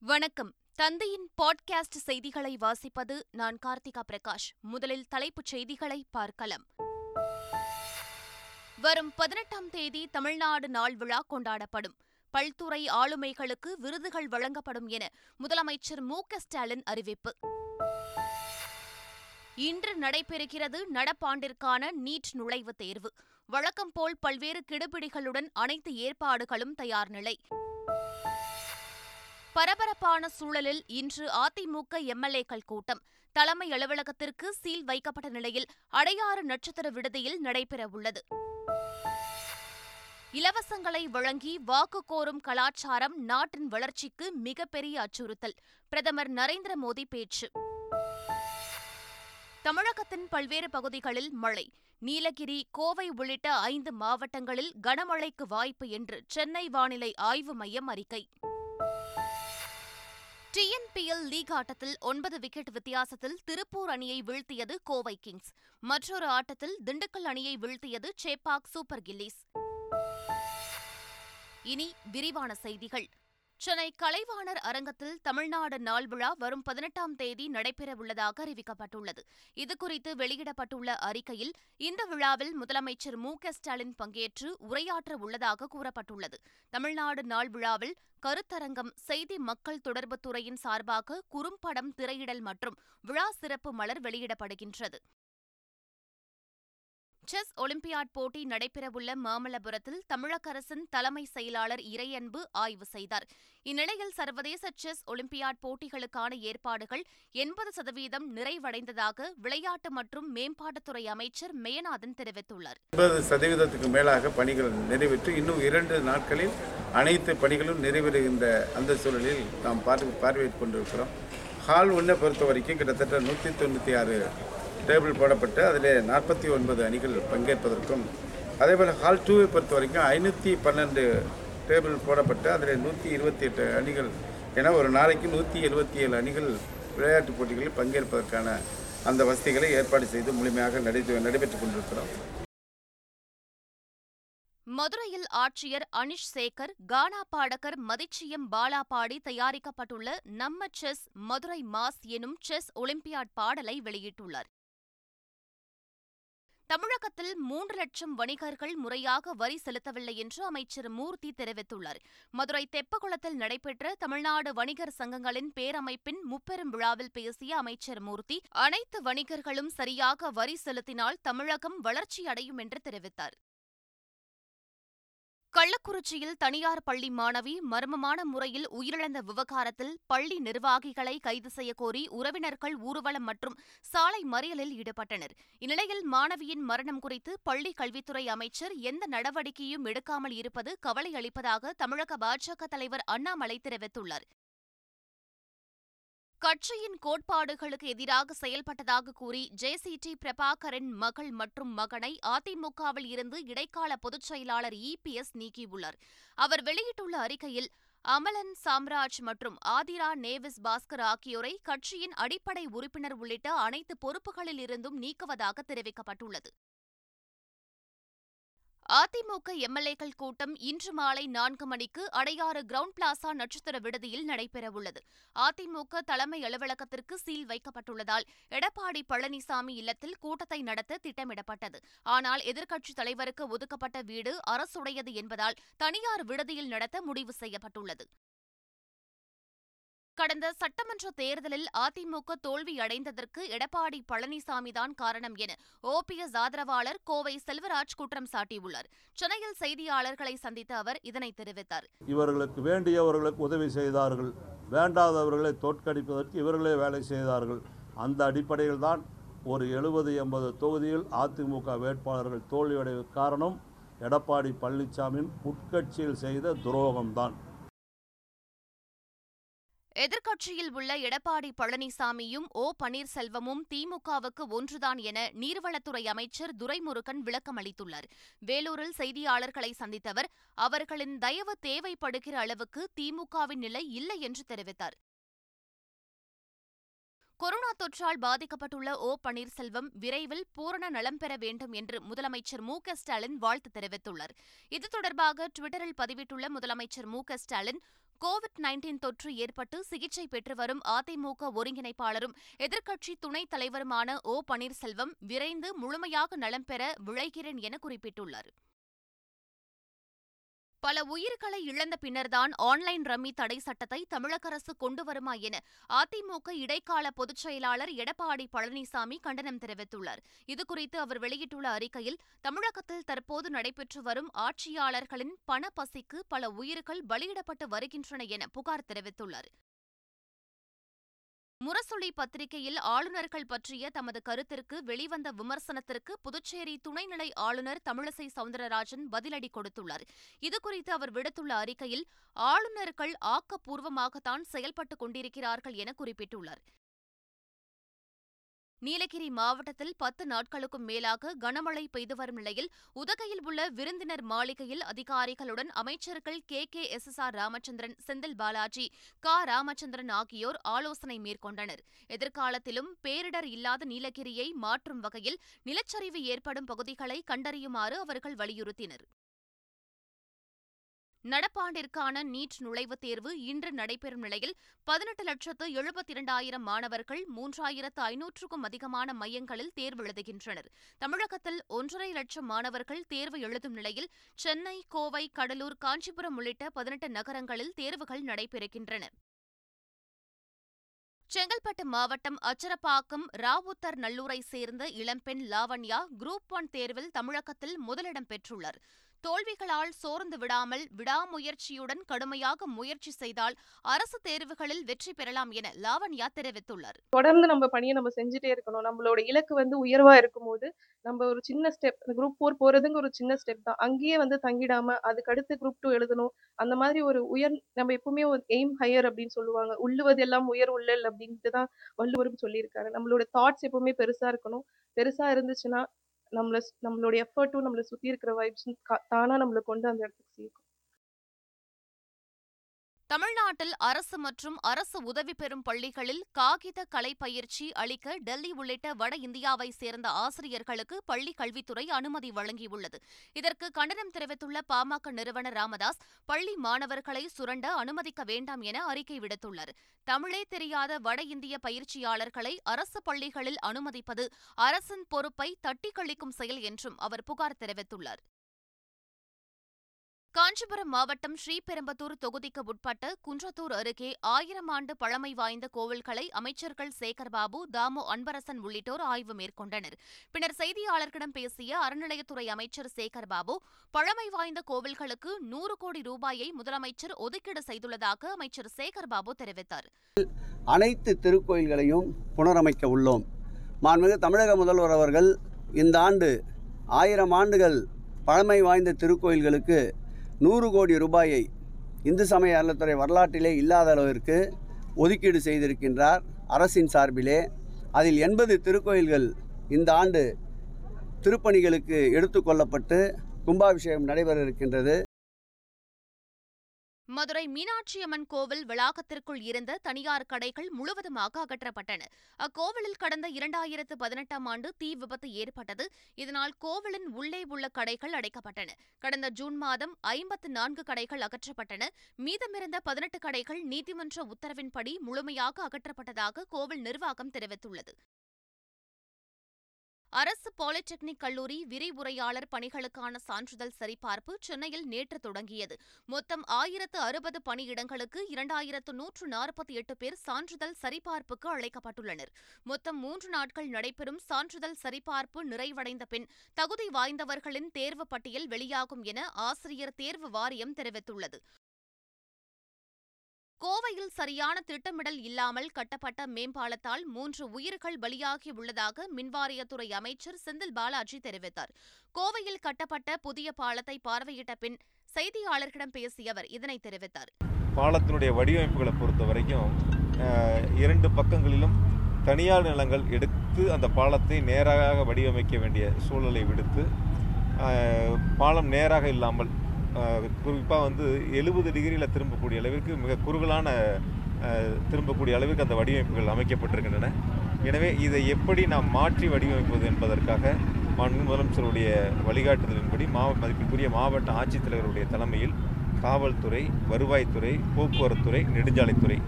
வணக்கம். தந்தையின் பாட்காஸ்ட் செய்திகளை வாசிப்பது நான் கார்த்திகா பிரகாஷ். முதலில் தலைப்புச் செய்திகளை பார்க்கலாம். வரும் பதினெட்டாம் தேதி தமிழ்நாடு நாள் விழா கொண்டாடப்படும். பல்துறை ஆளுமைகளுக்கு விருதுகள் வழங்கப்படும் என முதலமைச்சர் மு க ஸ்டாலின் அறிவிப்பு. இன்று நடைபெறுகிறது நடப்பாண்டிற்கான நீட் நுழைவுத் தேர்வு. வழக்கம் போல் பல்வேறு கிடுபிடிகளுடன் அனைத்து ஏற்பாடுகளும் தயார் நிலை. பரபரப்பான சூழலில் இன்று அதிமுக எம்எல்ஏக்கள் கூட்டம். தலைமை அலுவலகத்திற்கு சீல் வைக்கப்பட்ட நிலையில் அடையாறு நட்சத்திர விடுதியில் நடைபெறவுள்ளது இலவசங்களை வழங்கி வாக்கு கோரும் கலாச்சாரம் நாட்டின் வளர்ச்சிக்கு மிகப்பெரிய அச்சுறுத்தல். பிரதமர் நரேந்திர மோடி பேச்சு. தமிழகத்தின் பல்வேறு பகுதிகளில் மழை. நீலகிரி கோவை உள்ளிட்ட ஐந்து மாவட்டங்களில் கனமழைக்கு வாய்ப்பு என்று சென்னை வானிலை ஆய்வு மையம் அறிக்கை. டிஎன்பிஎல் லீக் ஆட்டத்தில் ஒன்பது விக்கெட் வித்தியாசத்தில் திருப்பூர் அணியை வீழ்த்தியது கோவை கிங்ஸ். மற்றொரு ஆட்டத்தில் திண்டுக்கல் அணியை வீழ்த்தியது சேப்பாக் சூப்பர் கில்லிஸ். இனி விரிவான செய்திகள். சென்னை கலைவாணர் அரங்கத்தில் தமிழ்நாடு நாள் விழா வரும் பதினெட்டாம் தேதி நடைபெறவுள்ளதாக அறிவிக்கப்பட்டுள்ளது. இதுகுறித்து வெளியிடப்பட்டுள்ள அறிக்கையில் இந்த விழாவில் முதலமைச்சர் மு க ஸ்டாலின் பங்கேற்று உரையாற்ற உள்ளதாக கூறப்பட்டுள்ளது. தமிழ்நாடு நாள் விழாவில் கருத்தரங்கம் செய்தி மக்கள் தொடர்புத்துறையின் சார்பாக குறும்படம் திரையிடல் மற்றும் விழா சிறப்பு மலர் வெளியிடப்படுகின்றது. செஸ் ஒலிம்பியாட் போட்டி நடைபெறவுள்ள மாமல்லபுரத்தில் தமிழக அரசின் தலைமை செயலாளர் இறையன்பு ஆய்வு செய்தார். இந்நிலையில் சர்வதேச செஸ் ஒலிம்பியாட் போட்டிகளுக்கான ஏற்பாடுகள் எண்பது சதவீதம் நிறைவடைந்ததாக விளையாட்டு மற்றும் மேம்பாட்டுத்துறை அமைச்சர் மேனாதன் தெரிவித்துள்ளார். எண்பது சதவீதத்துக்கு மேலாக பணிகள் நிறைவேற்று இன்னும் இரண்டு நாட்களில் அனைத்து பணிகளும் நிறைவேறுகின்ற அந்த சூழலில் நாம் பார்த்து பார்வையிட்டுக் கொண்டிருக்கிறோம். ஹால் ஒன்றை பொறுத்த வரைக்கும் கிட்டத்தட்ட நூற்றி தொண்ணூற்றி ஆறு டேபிள் போடப்பட்டு அதில் நாற்பத்தி ஒன்பது அணிகள் பங்கேற்பதற்கும் அதேபோல் ஹால் டூவை பொறுத்த வரைக்கும் ஐநூற்றி பன்னெண்டு டேபிள் போடப்பட்டு அதில் நூற்றி இருபத்தி எட்டு அணிகள் என ஒரு நாளைக்கு நூற்றி எழுபத்தி ஏழு அணிகள் விளையாட்டுப் போட்டிகளில் பங்கேற்பதற்கான அந்த வசதிகளை ஏற்பாடு செய்து முழுமையாக நடை நடைபெற்றுக் கொண்டிருக்கிறோம். மதுரையில் ஆட்சியர் அனிஷ் சேகர் கானா பாடகர் மதிச்சியம் பாலா பாடி தயாரிக்கப்பட்டுள்ள நம்ம செஸ் மதுரை மாஸ் எனும் செஸ் ஒலிம்பியாட் பாடலை வெளியிட்டுள்ளார். தமிழகத்தில் மூன்று லட்சம் வணிகர்கள் முறையாக வரி செலுத்தவில்லை என்று அமைச்சர் மூர்த்தி தெரிவித்துள்ளார். மதுரை தெப்பகுளத்தில் நடைபெற்ற தமிழ்நாடு வணிகர் சங்கங்களின் பேரமைப்பின் முப்பெரும் விழாவில் பேசிய அமைச்சர் மூர்த்தி அனைத்து வணிகர்களும் சரியாக வரி செலுத்தினால் தமிழகம் வளர்ச்சியடையும் என்று தெரிவித்தார். கள்ளக்குறிச்சியில் தனியார் பள்ளி மாணவி மர்மமான முறையில் உயிரிழந்த விவகாரத்தில் பள்ளி நிர்வாகிகளை கைது செய்யக்கோரி உறவினர்கள் ஊர்வலம் மற்றும் சாலை மறியலில் ஈடுபட்டனர். இந்நிலையில் மாணவியின் மரணம் குறித்து பள்ளி கல்வித்துறை அமைச்சர் எந்த நடவடிக்கையும் எடுக்காமல் இருப்பது கவலை அளிப்பதாக தமிழக பாஜக தலைவர் அண்ணாமலை தெரிவித்துள்ளார். கட்சியின் கோட்பாடுகளுக்கு எதிராக செயல்பட்டதாக கூறி ஜேசிடி பிரபாகரின் மகள் மற்றும் மகனை அதிமுகவில் இருந்து இடைக்கால பொதுச் செயலாளர் இபிஎஸ் நீக்கியுள்ளார். அவர் வெளியிட்டுள்ள அறிக்கையில் அமலன் சாம்ராஜ் மற்றும் ஆதிரா நேவிஸ் பாஸ்கர் ஆகியோரை கட்சியின் அடிப்படை உறுப்பினர் உள்ளிட்ட அனைத்து பொறுப்புகளில் இருந்தும் நீக்குவதாக தெரிவிக்கப்பட்டுள்ளது. அதிமுக எம்எல்ஏக்கள் கூட்டம் இன்று மாலை நான்கு மணிக்கு அடையாறு கிரவுண்ட் பிளாசா நட்சத்திர விடுதியில் நடைபெறவுள்ளது. அதிமுக தலைமை அலுவலகத்திற்கு சீல் வைக்கப்பட்டுள்ளதால் எடப்பாடி பழனிசாமி இல்லத்தில் கூட்டத்தை நடத்த திட்டமிடப்பட்டது. ஆனால் எதிர்க்கட்சித் தலைவருக்கு ஒதுக்கப்பட்ட வீடு அரசுடையது என்பதால் தனியார் விடுதியில் நடத்த முடிவு செய்யப்பட்டுள்ளது. கடந்த சட்டமன்ற தேர்தலில் அதிமுக தோல்வியடைந்ததற்கு எடப்பாடி பழனிசாமிதான் காரணம் என ஓபிஎஸ் ஆதரவாளர் கோவை செல்வராஜ் குற்றம் சாட்டியுள்ளார். சென்னையில் செய்தியாளர்களை சந்தித்த அவர் இதனை தெரிவித்தார். இவர்களுக்கு வேண்டியவர்களுக்கு உதவி செய்தார்கள். வேண்டாதவர்களை தோற்கடிப்பதற்கு இவர்களே வேலை செய்தார்கள். அந்த அடிப்படையில் தான் ஒரு எழுபது எண்பது தொகுதியில் அதிமுக வேட்பாளர்கள் தோல்வியடைய காரணம் எடப்பாடி பழனிசாமியின் உட்கட்சியில் செய்த துரோகம்தான். ஆட்சியில் உள்ள எடப்பாடி பழனிசாமியும் ஓ பன்னீர்செல்வமும் திமுகவுக்கு ஒன்றுதான் என நீர்வளத்துறை அமைச்சர் துரைமுருகன் விளக்கமளித்துள்ளார் வேலூரில் செய்தியாளர்களை சந்தித்தவர் அவர்களின் தயவு தேவைப்படுகிற அளவுக்கு திமுகவின் நிலை இல்லை என்று தெரிவித்தார். கொரோனா தொற்றால் பாதிக்கப்பட்டுள்ள ஓ பன்னீர்செல்வம் விரைவில் பூரண நலம் பெற வேண்டும் என்று முதலமைச்சர் மு ஸ்டாலின் வாழ்த்து தெரிவித்துள்ளார். இது தொடர்பாக டுவிட்டரில் பதிவிட்டுள்ள முதலமைச்சர் மு ஸ்டாலின் கோவிட் நைன்டீன் தொற்று ஏற்பட்டு சிகிச்சை பெற்று வரும் அதிமுக ஒருங்கிணைப்பாளரும் எதிர்க்கட்சி துணைத் தலைவருமான ஓ பன்னீர்செல்வம் விரைந்து முழுமையாக நலம் பெற விழைகிறேன் என குறிப்பிட்டுள்ளார். பல உயிர்களை இழந்த பின்னர்தான் ஆன்லைன் ரம்மி தடை சட்டத்தை தமிழக அரசு கொண்டு வருமா என அதிமுக இடைக்கால பொதுச் செயலாளர் எடப்பாடி பழனிசாமி கண்டனம் தெரிவித்துள்ளார். இதுகுறித்து அவர் வெளியிட்டுள்ள அறிக்கையில் தமிழகத்தில் தற்போது நடைபெற்று வரும் ஆட்சியாளர்களின் பணப்பசிக்கு பல உயிர்கள் பலியிடப்பட்டு வருகின்றன என புகார் தெரிவித்துள்ளார். முரசொலி பத்திரிகையில் ஆளுநர்கள் பற்றிய தமது கருத்திற்கு வெளிவந்த விமர்சனத்திற்கு புதுச்சேரி துணைநிலை ஆளுநர் தமிழிசை சவுந்தரராஜன் பதிலடி கொடுத்துள்ளார். இதுகுறித்து அவர் விடுத்துள்ள அறிக்கையில் ஆளுநர்கள் ஆக்கப்பூர்வமாகத்தான் செயல்பட்டுக் கொண்டிருக்கிறார்கள் என குறிப்பிட்டுள்ளார். நீலகிரி மாவட்டத்தில் பத்து நாட்களுக்கும் மேலாக கனமழை பெய்து வரும் நிலையில் உதகையில் உள்ள விருந்தினர் மாளிகையில் அதிகாரிகளுடன் அமைச்சர்கள் K. K. S. S. R. Ramachandran Senthil Balaji க. ராமச்சந்திரன் ஆகியோர் ஆலோசனை மேற்கொண்டனர். எதிர்காலத்திலும் பேரிடர் இல்லாத நீலகிரியை மாற்றும் வகையில் நிலச்சரிவு ஏற்படும் பகுதிகளை கண்டறியுமாறு அவர்கள் வலியுறுத்தினர். நடப்பாண்டிற்கான நீட் நுழைவுத் தேர்வு இன்று நடைபெறும் நிலையில் பதினெட்டு லட்சத்து எழுபத்தி இரண்டாயிரம் மாணவர்கள் மூன்றாயிரத்து ஐநூற்றுக்கும் அதிகமான மையங்களில் தேர்வு எழுதுகின்றனர். தமிழகத்தில் ஒன்றரை லட்சம் மாணவர்கள் தேர்வு எழுதும் நிலையில் சென்னை கோவை கடலூர் காஞ்சிபுரம் உள்ளிட்ட பதினெட்டு நகரங்களில் தேர்வுகள் நடைபெறுகின்றன. செங்கல்பட்டு மாவட்டம் அச்சரப்பாக்கம் ராவுத்தர் நல்லூரை சேர்ந்த இளம்பெண் லாவண்யா குரூப் ஒன் தேர்வில் தமிழகத்தில் முதலிடம் பெற்றுள்ளார். தோல்விகளால் சோர்ந்து விடாமல் விடாமுயற்சியுடன் கடுமையாக முயற்சி செய்தால் அரசு தேர்வுகளில் வெற்றி பெறலாம் என லாவண்யா தெரிவித்துள்ளார். தொடர்ந்து நம்ம பணியை நம்ம செஞ்சுட்டே இருக்கணும். நம்மளோட இலக்கு வந்து உயர்வா இருக்கும்போது நம்ம ஒரு சின்ன ஸ்டெப் குரூப் ஃபோர் போறதுங்க ஒரு சின்ன ஸ்டெப் தான். அங்கேயே வந்து தங்கிடாம அதுக்கு அடுத்து குரூப் டூ எழுதணும். அந்த மாதிரி ஒரு உயர் நம்ம எப்பவுமே ஒரு எய்ம் ஹையர் அப்படின்னு சொல்லுவாங்க. உள்ளுவது எல்லாம் உயர் உள்ளல் அப்படின்ட்டு தான் வள்ளுவரும் சொல்லியிருக்காரு. நம்மளோட தாட்ஸ் எப்பவுமே பெருசா இருக்கணும். பெருசா இருந்துச்சுன்னா நம்மள நம்மளுடைய எஃபர்ட்டும் நம்மளை சுத்தி இருக்கிற வைப்ஸும் தானா நம்மளை கொண்டு அந்த இடத்துக்கு சேர்க்கும். தமிழ்நாட்டில் அரசு மற்றும் அரசு உதவி பெறும் பள்ளிகளில் காகித கலை பயிற்சி அளிக்க டெல்லி உள்ளிட்ட வட இந்தியாவை சேர்ந்த ஆசிரியர்களுக்கு பள்ளி கல்வித்துறை அனுமதி வழங்கியுள்ளது. இதற்கு கண்டனம் தெரிவித்துள்ள பாமக நிறுவனர் ராமதாஸ் பள்ளி மாணவர்களை சுரண்ட அனுமதிக்க வேண்டாம் என அறிக்கை விடுத்துள்ளார். தமிழே தெரியாத வட இந்திய பயிற்சியாளர்களை அரசு பள்ளிகளில் அனுமதிப்பது அரசின் பொறுப்பை தட்டி கழிக்கும் செயல் என்றும் அவர் புகார் தெரிவித்துள்ளார். காஞ்சிபுரம் மாவட்டம் ஸ்ரீபெரும்பத்தூர் தொகுதிக்கு உட்பட்ட குன்றத்தூர் அருகே ஆயிரம் ஆண்டு பழமை வாய்ந்த கோவில்களை அமைச்சர்கள் சேகர்பாபு தாமு அன்பரசன் உள்ளிட்டோர் ஆய்வு மேற்கொண்டனர். பின்னர் செய்தியாளர்களிடம் பேசிய அறநிலையத்துறை அமைச்சர் சேகர்பாபு பழமை வாய்ந்த கோவில்களுக்கு நூறு கோடி ரூபாயை முதலமைச்சர் ஒதுக்கீடு செய்துள்ளதாக அமைச்சர் சேகர்பாபு தெரிவித்தார். அனைத்து திருக்கோயில்களையும் புனரமைக்க உள்ளோம். மாண்புமிகு தமிழக முதல்வர் அவர்கள் இந்த ஆண்டு ஆயிரம் ஆண்டுகள் பழமை வாய்ந்த திருக்கோயில்களுக்கு நூறு கோடி ரூபாயை இந்து சமய அறநிலைத்துறை வரலாற்றிலே இல்லாத அளவிற்கு ஒதுக்கீடு செய்திருக்கின்றார் அரசின் சார்பிலே. அதில் எண்பது திருக்கோயில்கள் இந்த ஆண்டு திருப்பணிகளுக்கு எடுத்துக்கொள்ளப்பட்டு கும்பாபிஷேகம் நடைபெற இருக்கின்றது. மதுரை மீனாட்சியம்மன் கோவில் வளாகத்திற்குள் இருந்த தனியார் கடைகள் முழுவதுமாக அகற்றப்பட்டன. அக்கோவிலில் கடந்த இரண்டாயிரத்து பதினெட்டாம் ஆண்டு தீ விபத்து ஏற்பட்டது. இதனால் கோவிலின் உள்ளே உள்ள கடைகள் அடைக்கப்பட்டன. கடந்த ஜூன் மாதம் ஐம்பத்து நான்கு கடைகள் அகற்றப்பட்டன. மீதமிருந்த பதினெட்டு கடைகள் நீதிமன்ற உத்தரவின்படி முழுமையாக அகற்றப்பட்டதாக கோவில் நிர்வாகம் தெரிவித்துள்ளது. அரசு பாலிடெக்னிக் கல்லூரி விரிவுரையாளர் பணிகளுக்கான சான்றிதழ் சரிபார்ப்பு சென்னையில் நேற்று தொடங்கியது. மொத்தம் ஆயிரத்து அறுபது பணியிடங்களுக்கு இரண்டாயிரத்து நூற்று நாற்பத்தி எட்டு பேர் சான்றிதழ் சரிபார்ப்புக்கு அழைக்கப்பட்டுள்ளனர். மொத்தம் மூன்று நாட்கள் நடைபெறும் சான்றிதழ் சரிபார்ப்பு நிறைவடைந்த பின் தகுதி வாய்ந்தவர்களின் தேர்வு பட்டியல் வெளியாகும் என ஆசிரியர் தேர்வு வாரியம் தெரிவித்துள்ளது. கோவையில் சரியான திட்டமிடல் இல்லாமல் கட்டப்பட்ட மேம்பாலத்தால் மூன்று உயிர்கள் பலியாகியுள்ளதாக மின்வாரியத்துறை அமைச்சர் செந்தில் பாலாஜி தெரிவித்தார். கோவையில் கட்டப்பட்ட புதிய பாலத்தை பார்வையிட்ட பின் செய்தியாளர்களிடம் பேசிய அவர் இதனை தெரிவித்தார். பாலத்தினுடைய வடிவமைப்புகளை பொறுத்த வரைக்கும் இரண்டு பக்கங்களிலும் தனியார் நிலங்கள் எடுத்து அந்த பாலத்தை நேராக வடிவமைக்க வேண்டிய சூழலை விடுத்து பாலம் நேராக இல்லாமல் குறிப்பாக வந்து எழுபது டிகிரியில் திரும்பக்கூடிய அளவிற்கு மிக குறுகலான திரும்பக்கூடிய அளவிற்கு அந்த வடிவமைப்புகள் அமைக்கப்பட்டிருக்கின்றன. எனவே இதை எப்படி நாம் மாற்றி வடிவமைப்பது என்பதற்காக மாண்பு முதலமைச்சருடைய வழிகாட்டுதலின்படி மாவட்ட மதிப்பிற்குரிய மாவட்ட ஆட்சித்தலைவருடைய தலைமையில் காவல்துறை வருவாய்த்துறை போக்குவரத்துறை நெடுஞ்சாலைத்துறை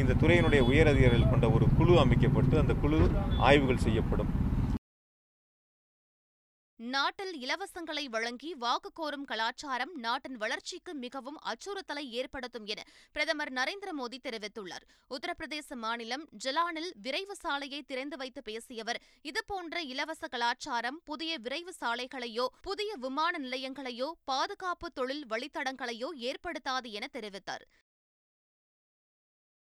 இந்த துறையினுடைய உயர் அதிகாரிகள் கொண்ட ஒரு குழு அமைக்கப்பட்டு அந்த குழு ஆய்வுகள் செய்யப்படும். நாட்டில் இலவசங்களை வழங்கி வாக்கு கோரும் கலாச்சாரம் நாட்டின் வளர்ச்சிக்கு மிகவும் அச்சுறுத்தலை ஏற்படுத்தும் என பிரதமர் நரேந்திர மோடி தெரிவித்துள்ளார். உத்தரப்பிரதேச மாநிலம் ஜலானில் விரைவு சாலையை திறந்து வைத்து பேசியவர் இதுபோன்ற இலவச கலாச்சாரம் புதிய விரைவு சாலைகளையோ புதிய விமான நிலையங்களையோ பாதுகாப்பு தொழில் வழித்தடங்களையோ ஏற்படுத்தாது என தெரிவித்தார்.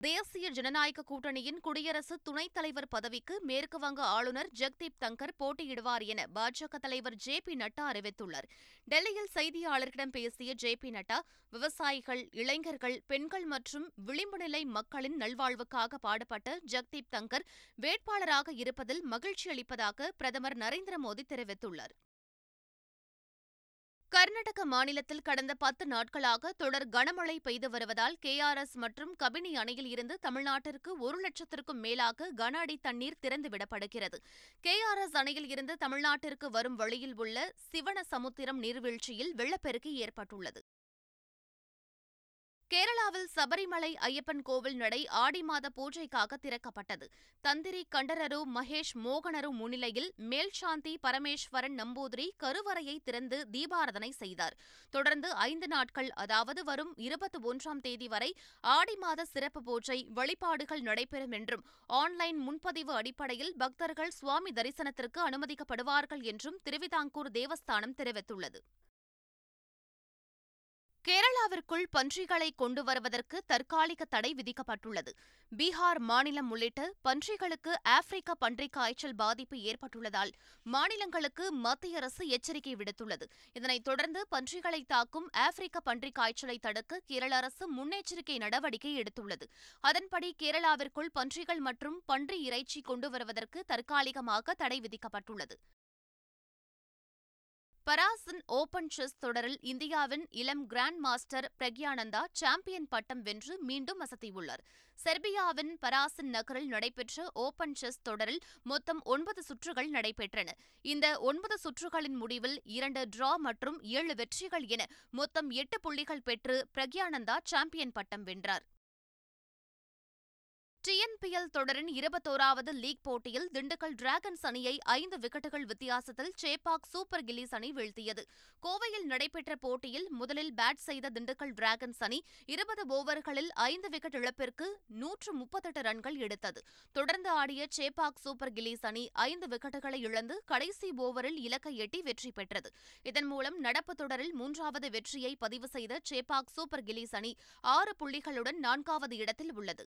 தேசிய ஜனநாயக கூட்டணியின் குடியரசு துணைத் தலைவர் பதவிக்கு மேற்குவங்க ஆளுநர் ஜெக்தீப் தங்கர் போட்டியிடுவார் என பாஜக தலைவர் ஜே பி நட்டா அறிவித்துள்ளார். டெல்லியில் செய்தியாளர்களிடம் பேசிய ஜே பி நட்டா விவசாயிகள் இளைஞர்கள் பெண்கள் மற்றும் விளிம்பு நிலை மக்களின் நல்வாழ்வுக்காக பாடுபட்ட ஜெக்தீப் தங்கர் வேட்பாளராக இருப்பதில் மகிழ்ச்சி அளிப்பதாக பிரதமர் நரேந்திர மோடி தெரிவித்துள்ளார். கர்நாடக மாநிலத்தில் கடந்த பத்து நாட்களாக தொடர் கனமழை பெய்து வருவதால் கேஆர்எஸ் மற்றும் கபினி அணையில் இருந்து தமிழ்நாட்டிற்கு ஒரு லட்சத்திற்கும் மேலாக கன அடி தண்ணீர் திறந்துவிடப்படுகிறது கேஆர்எஸ் அணையில் இருந்து தமிழ்நாட்டிற்கு வரும் வழியில் உள்ள சிவனசமுத்திரம் நீர்வீழ்ச்சியில் வெள்ளப்பெருக்கு ஏற்பட்டுள்ளது. கேரளாவில் சபரிமலை ஐயப்பன் கோவில் நடை ஆடி மாத பூஜைக்காக திறக்கப்பட்டது. தந்திரி கண்டரரு மகேஷ் மோகனரு முன்னிலையில் மேல்சாந்தி பரமேஸ்வரன் நம்பூதிரி கருவறையை திறந்து தீபாரதனை செய்தார். தொடர்ந்து ஐந்து நாட்கள் அதாவது வரும் இருபத்தி ஒன்றாம் தேதி வரை ஆடி மாத சிறப்பு பூஜை வழிபாடுகள் நடைபெறும் என்றும் ஆன்லைன் முன்பதிவு அடிப்படையில் பக்தர்கள் சுவாமி தரிசனத்திற்கு அனுமதிக்கப்படுவார்கள் என்றும் திருவிதாங்கூர் தேவஸ்தானம் தெரிவித்துள்ளது. கேரளாவிற்குள் பன்றிகளை கொண்டு வருவதற்கு தற்காலிக தடை விதிக்கப்பட்டுள்ளது. பீகார் மாநிலம் உள்ளிட்ட பன்றிகளுக்கு ஆப்பிரிக்க பன்றிக் காய்ச்சல் பாதிப்பு ஏற்பட்டுள்ளதால் மாநிலங்களுக்கு மத்திய அரசு எச்சரிக்கை விடுத்துள்ளது. இதனைத் தொடர்ந்து பன்றிகளை தாக்கும் ஆப்பிரிக்க பன்றிக் காய்ச்சலை தடுக்க கேரள அரசு முன்னெச்சரிக்கை நடவடிக்கை எடுத்துள்ளது. அதன்படி கேரளாவிற்குள் பன்றிகள் மற்றும் பன்றி இறைச்சி கொண்டு வருவதற்கு தற்காலிகமாக தடை விதிக்கப்பட்டுள்ளது. பராசன் ஓபன் செஸ் தொடரில் இந்தியாவின் இளம் கிராண்ட் மாஸ்டர் பிரக்யானந்தா சாம்பியன் பட்டம் வென்று மீண்டும் அசத்தியுள்ளார். செர்பியாவின் பராசன் நகரில் நடைபெற்ற ஓபன் செஸ் தொடரில் மொத்தம் ஒன்பது சுற்றுகள் நடைபெற்றன. இந்த ஒன்பது சுற்றுகளின் முடிவில் இரண்டு டிரா மற்றும் ஏழு வெற்றிகள் என மொத்தம் எட்டு புள்ளிகள் பெற்று பிரக்யானந்தா சாம்பியன் பட்டம் வென்றார். டிஎன்பிஎல் தொடரின் இருபத்தோராவது லீக் போட்டியில் திண்டுக்கல் டிராகன்ஸ் அணியை ஐந்து விக்கெட்டுகள் வித்தியாசத்தில் சேப்பாக் சூப்பர் கில்லிஸ் அணி வீழ்த்தியது. கோவையில் நடைபெற்ற போட்டியில் முதலில் பேட் செய்த திண்டுக்கல் டிராகன்ஸ் அணி இருபது ஓவர்களில் ஐந்து விக்கெட் இழப்பிற்கு நூற்று முப்பத்தெட்டு ரன்கள் எடுத்தது. தொடர்ந்து ஆடிய சேப்பாக் சூப்பர் கில்லிஸ் அணி ஐந்து விக்கெட்டுகளை இழந்து கடைசி ஓவரில் இலக்கை எட்டி வெற்றி பெற்றது. இதன் மூலம் நடப்பு தொடரில் மூன்றாவது வெற்றியை பதிவு செய்த சேப்பாக் சூப்பர் கில்லிஸ் அணி ஆறு புள்ளிகளுடன் நான்காவது இடத்தில் உள்ளது.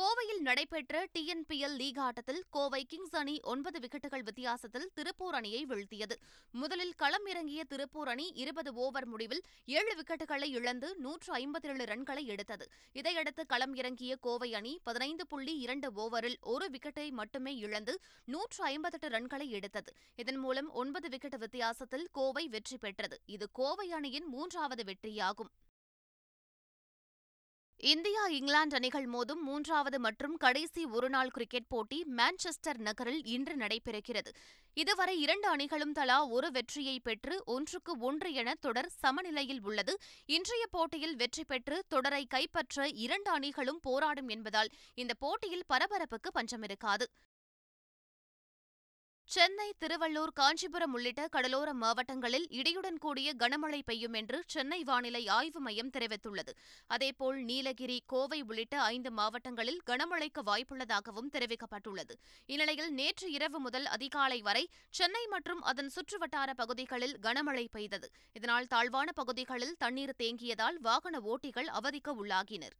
கோவையில் நடைபெற்ற டிஎன்பிஎல் லீக் ஆட்டத்தில் கோவை கிங்ஸ் அணி ஒன்பது விக்கெட்டுகள் வித்தியாசத்தில் திருப்பூர் அணியை வீழ்த்தியது. முதலில் களம் இறங்கிய திருப்பூர் அணி இருபது ஓவர் முடிவில் ஏழு விக்கெட்டுகளை இழந்து நூற்று ஐம்பத்தேழு ரன்களை எடுத்தது. இதையடுத்து களம் இறங்கிய கோவை அணி பதினைந்து புள்ளி இரண்டு ஓவரில் ஒரு விக்கெட்டை மட்டுமே இழந்து நூற்று ஐம்பத்தெட்டு ரன்களை எடுத்தது. இதன் மூலம் ஒன்பது விக்கெட் வித்தியாசத்தில் கோவை வெற்றி பெற்றது. இது கோவை அணியின் மூன்றாவது வெற்றியாகும். இந்தியா இங்கிலாந்து அணிகள் மோதும் மூன்றாவது மற்றும் கடைசி ஒருநாள் கிரிக்கெட் போட்டி மான்செஸ்டர் நகரில் இன்று நடைபெறுகிறது. இதுவரை இரண்டு அணிகளும் தலா ஒரு வெற்றியை பெற்று ஒன்றுக்கு ஒன்று என தொடர் சமநிலையில் உள்ளது. இன்றைய போட்டியில் வெற்றி பெற்று தொடரை கைப்பற்ற இரண்டு அணிகளும் போராடும் என்பதால் இந்த போட்டியில் பரபரப்புக்கு பஞ்சமிருக்காது. சென்னை திருவள்ளூர் காஞ்சிபுரம் உள்ளிட்ட கடலோர மாவட்டங்களில் இடியுடன் கூடிய கனமழை பெய்யும் என்று சென்னை வானிலை ஆய்வு மையம் தெரிவித்துள்ளது. அதேபோல் நீலகிரி கோவை உள்ளிட்ட ஐந்து மாவட்டங்களில் கனமழைக்கு வாய்ப்புள்ளதாகவும் தெரிவிக்கப்பட்டுள்ளது. இந்நிலையில் நேற்று இரவு முதல் அதிகாலை வரை சென்னை மற்றும் அதன் சுற்றுவட்டார பகுதிகளில் கனமழை பெய்தது. இதனால் தாழ்வான பகுதிகளில் தண்ணீர் தேங்கியதால் வாகன ஓட்டிகள் அவதிக்க உள்ளாகினர்.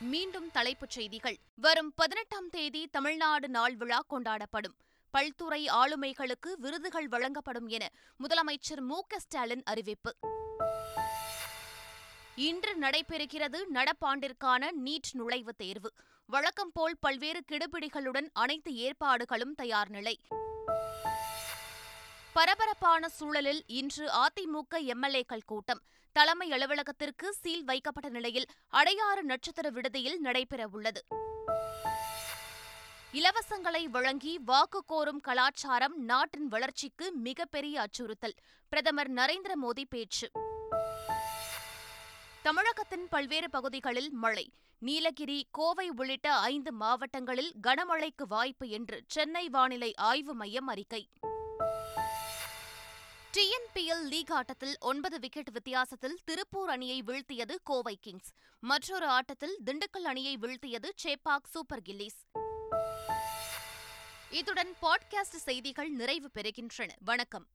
மீண்டும் தலைப்புச் செய்திகள். வரும் பதினெட்டாம் தேதி தமிழ்நாடு நாள் விழா கொண்டாடப்படும். பல்துறை ஆளுமைகளுக்கு விருதுகள் வழங்கப்படும் என முதலமைச்சர் மு க ஸ்டாலின் அறிவிப்பு. இன்று நடைபெறுகிறது நடப்பாண்டிற்கான நீட் நுழைவுத் தேர்வு. வழக்கம் போல் பல்வேறு கிடுபிடிகளுடன் அனைத்து ஏற்பாடுகளும் தயார் நிலை. பரபரப்பான சூழலில் இன்று அதிமுக எம்எல்ஏக்கள் கூட்டம். தலைமை அலுவலகத்திற்கு சீல் வைக்கப்பட்ட நிலையில் அடையாறு நட்சத்திர விடுதியில் நடைபெறவுள்ளது இலவசங்களை வழங்கி வாக்கு கோரும் கலாச்சாரம் நாட்டின் வளர்ச்சிக்கு மிகப்பெரிய அச்சுறுத்தல். பிரதமர் நரேந்திர மோடி பேச்சு. தமிழகத்தின் பல்வேறு பகுதிகளில் மழை. நீலகிரி கோவை உள்ளிட்ட ஐந்து மாவட்டங்களில் கனமழைக்கு வாய்ப்பு என்று சென்னை வானிலை ஆய்வு மையம் அறிக்கை. டிஎன்பிஎல் லீக் ஆட்டத்தில் ஒன்பது விக்கெட் வித்தியாசத்தில் திருப்பூர் அணியை வீழ்த்தியது கோவை கிங்ஸ். மற்றொரு ஆட்டத்தில் திண்டுக்கல் அணியை வீழ்த்தியது சேப்பாக் சூப்பர் கில்லிஸ். இத்துடன் பாட்காஸ்ட் செய்திகள் நிறைவு பெறுகின்றன. வணக்கம்.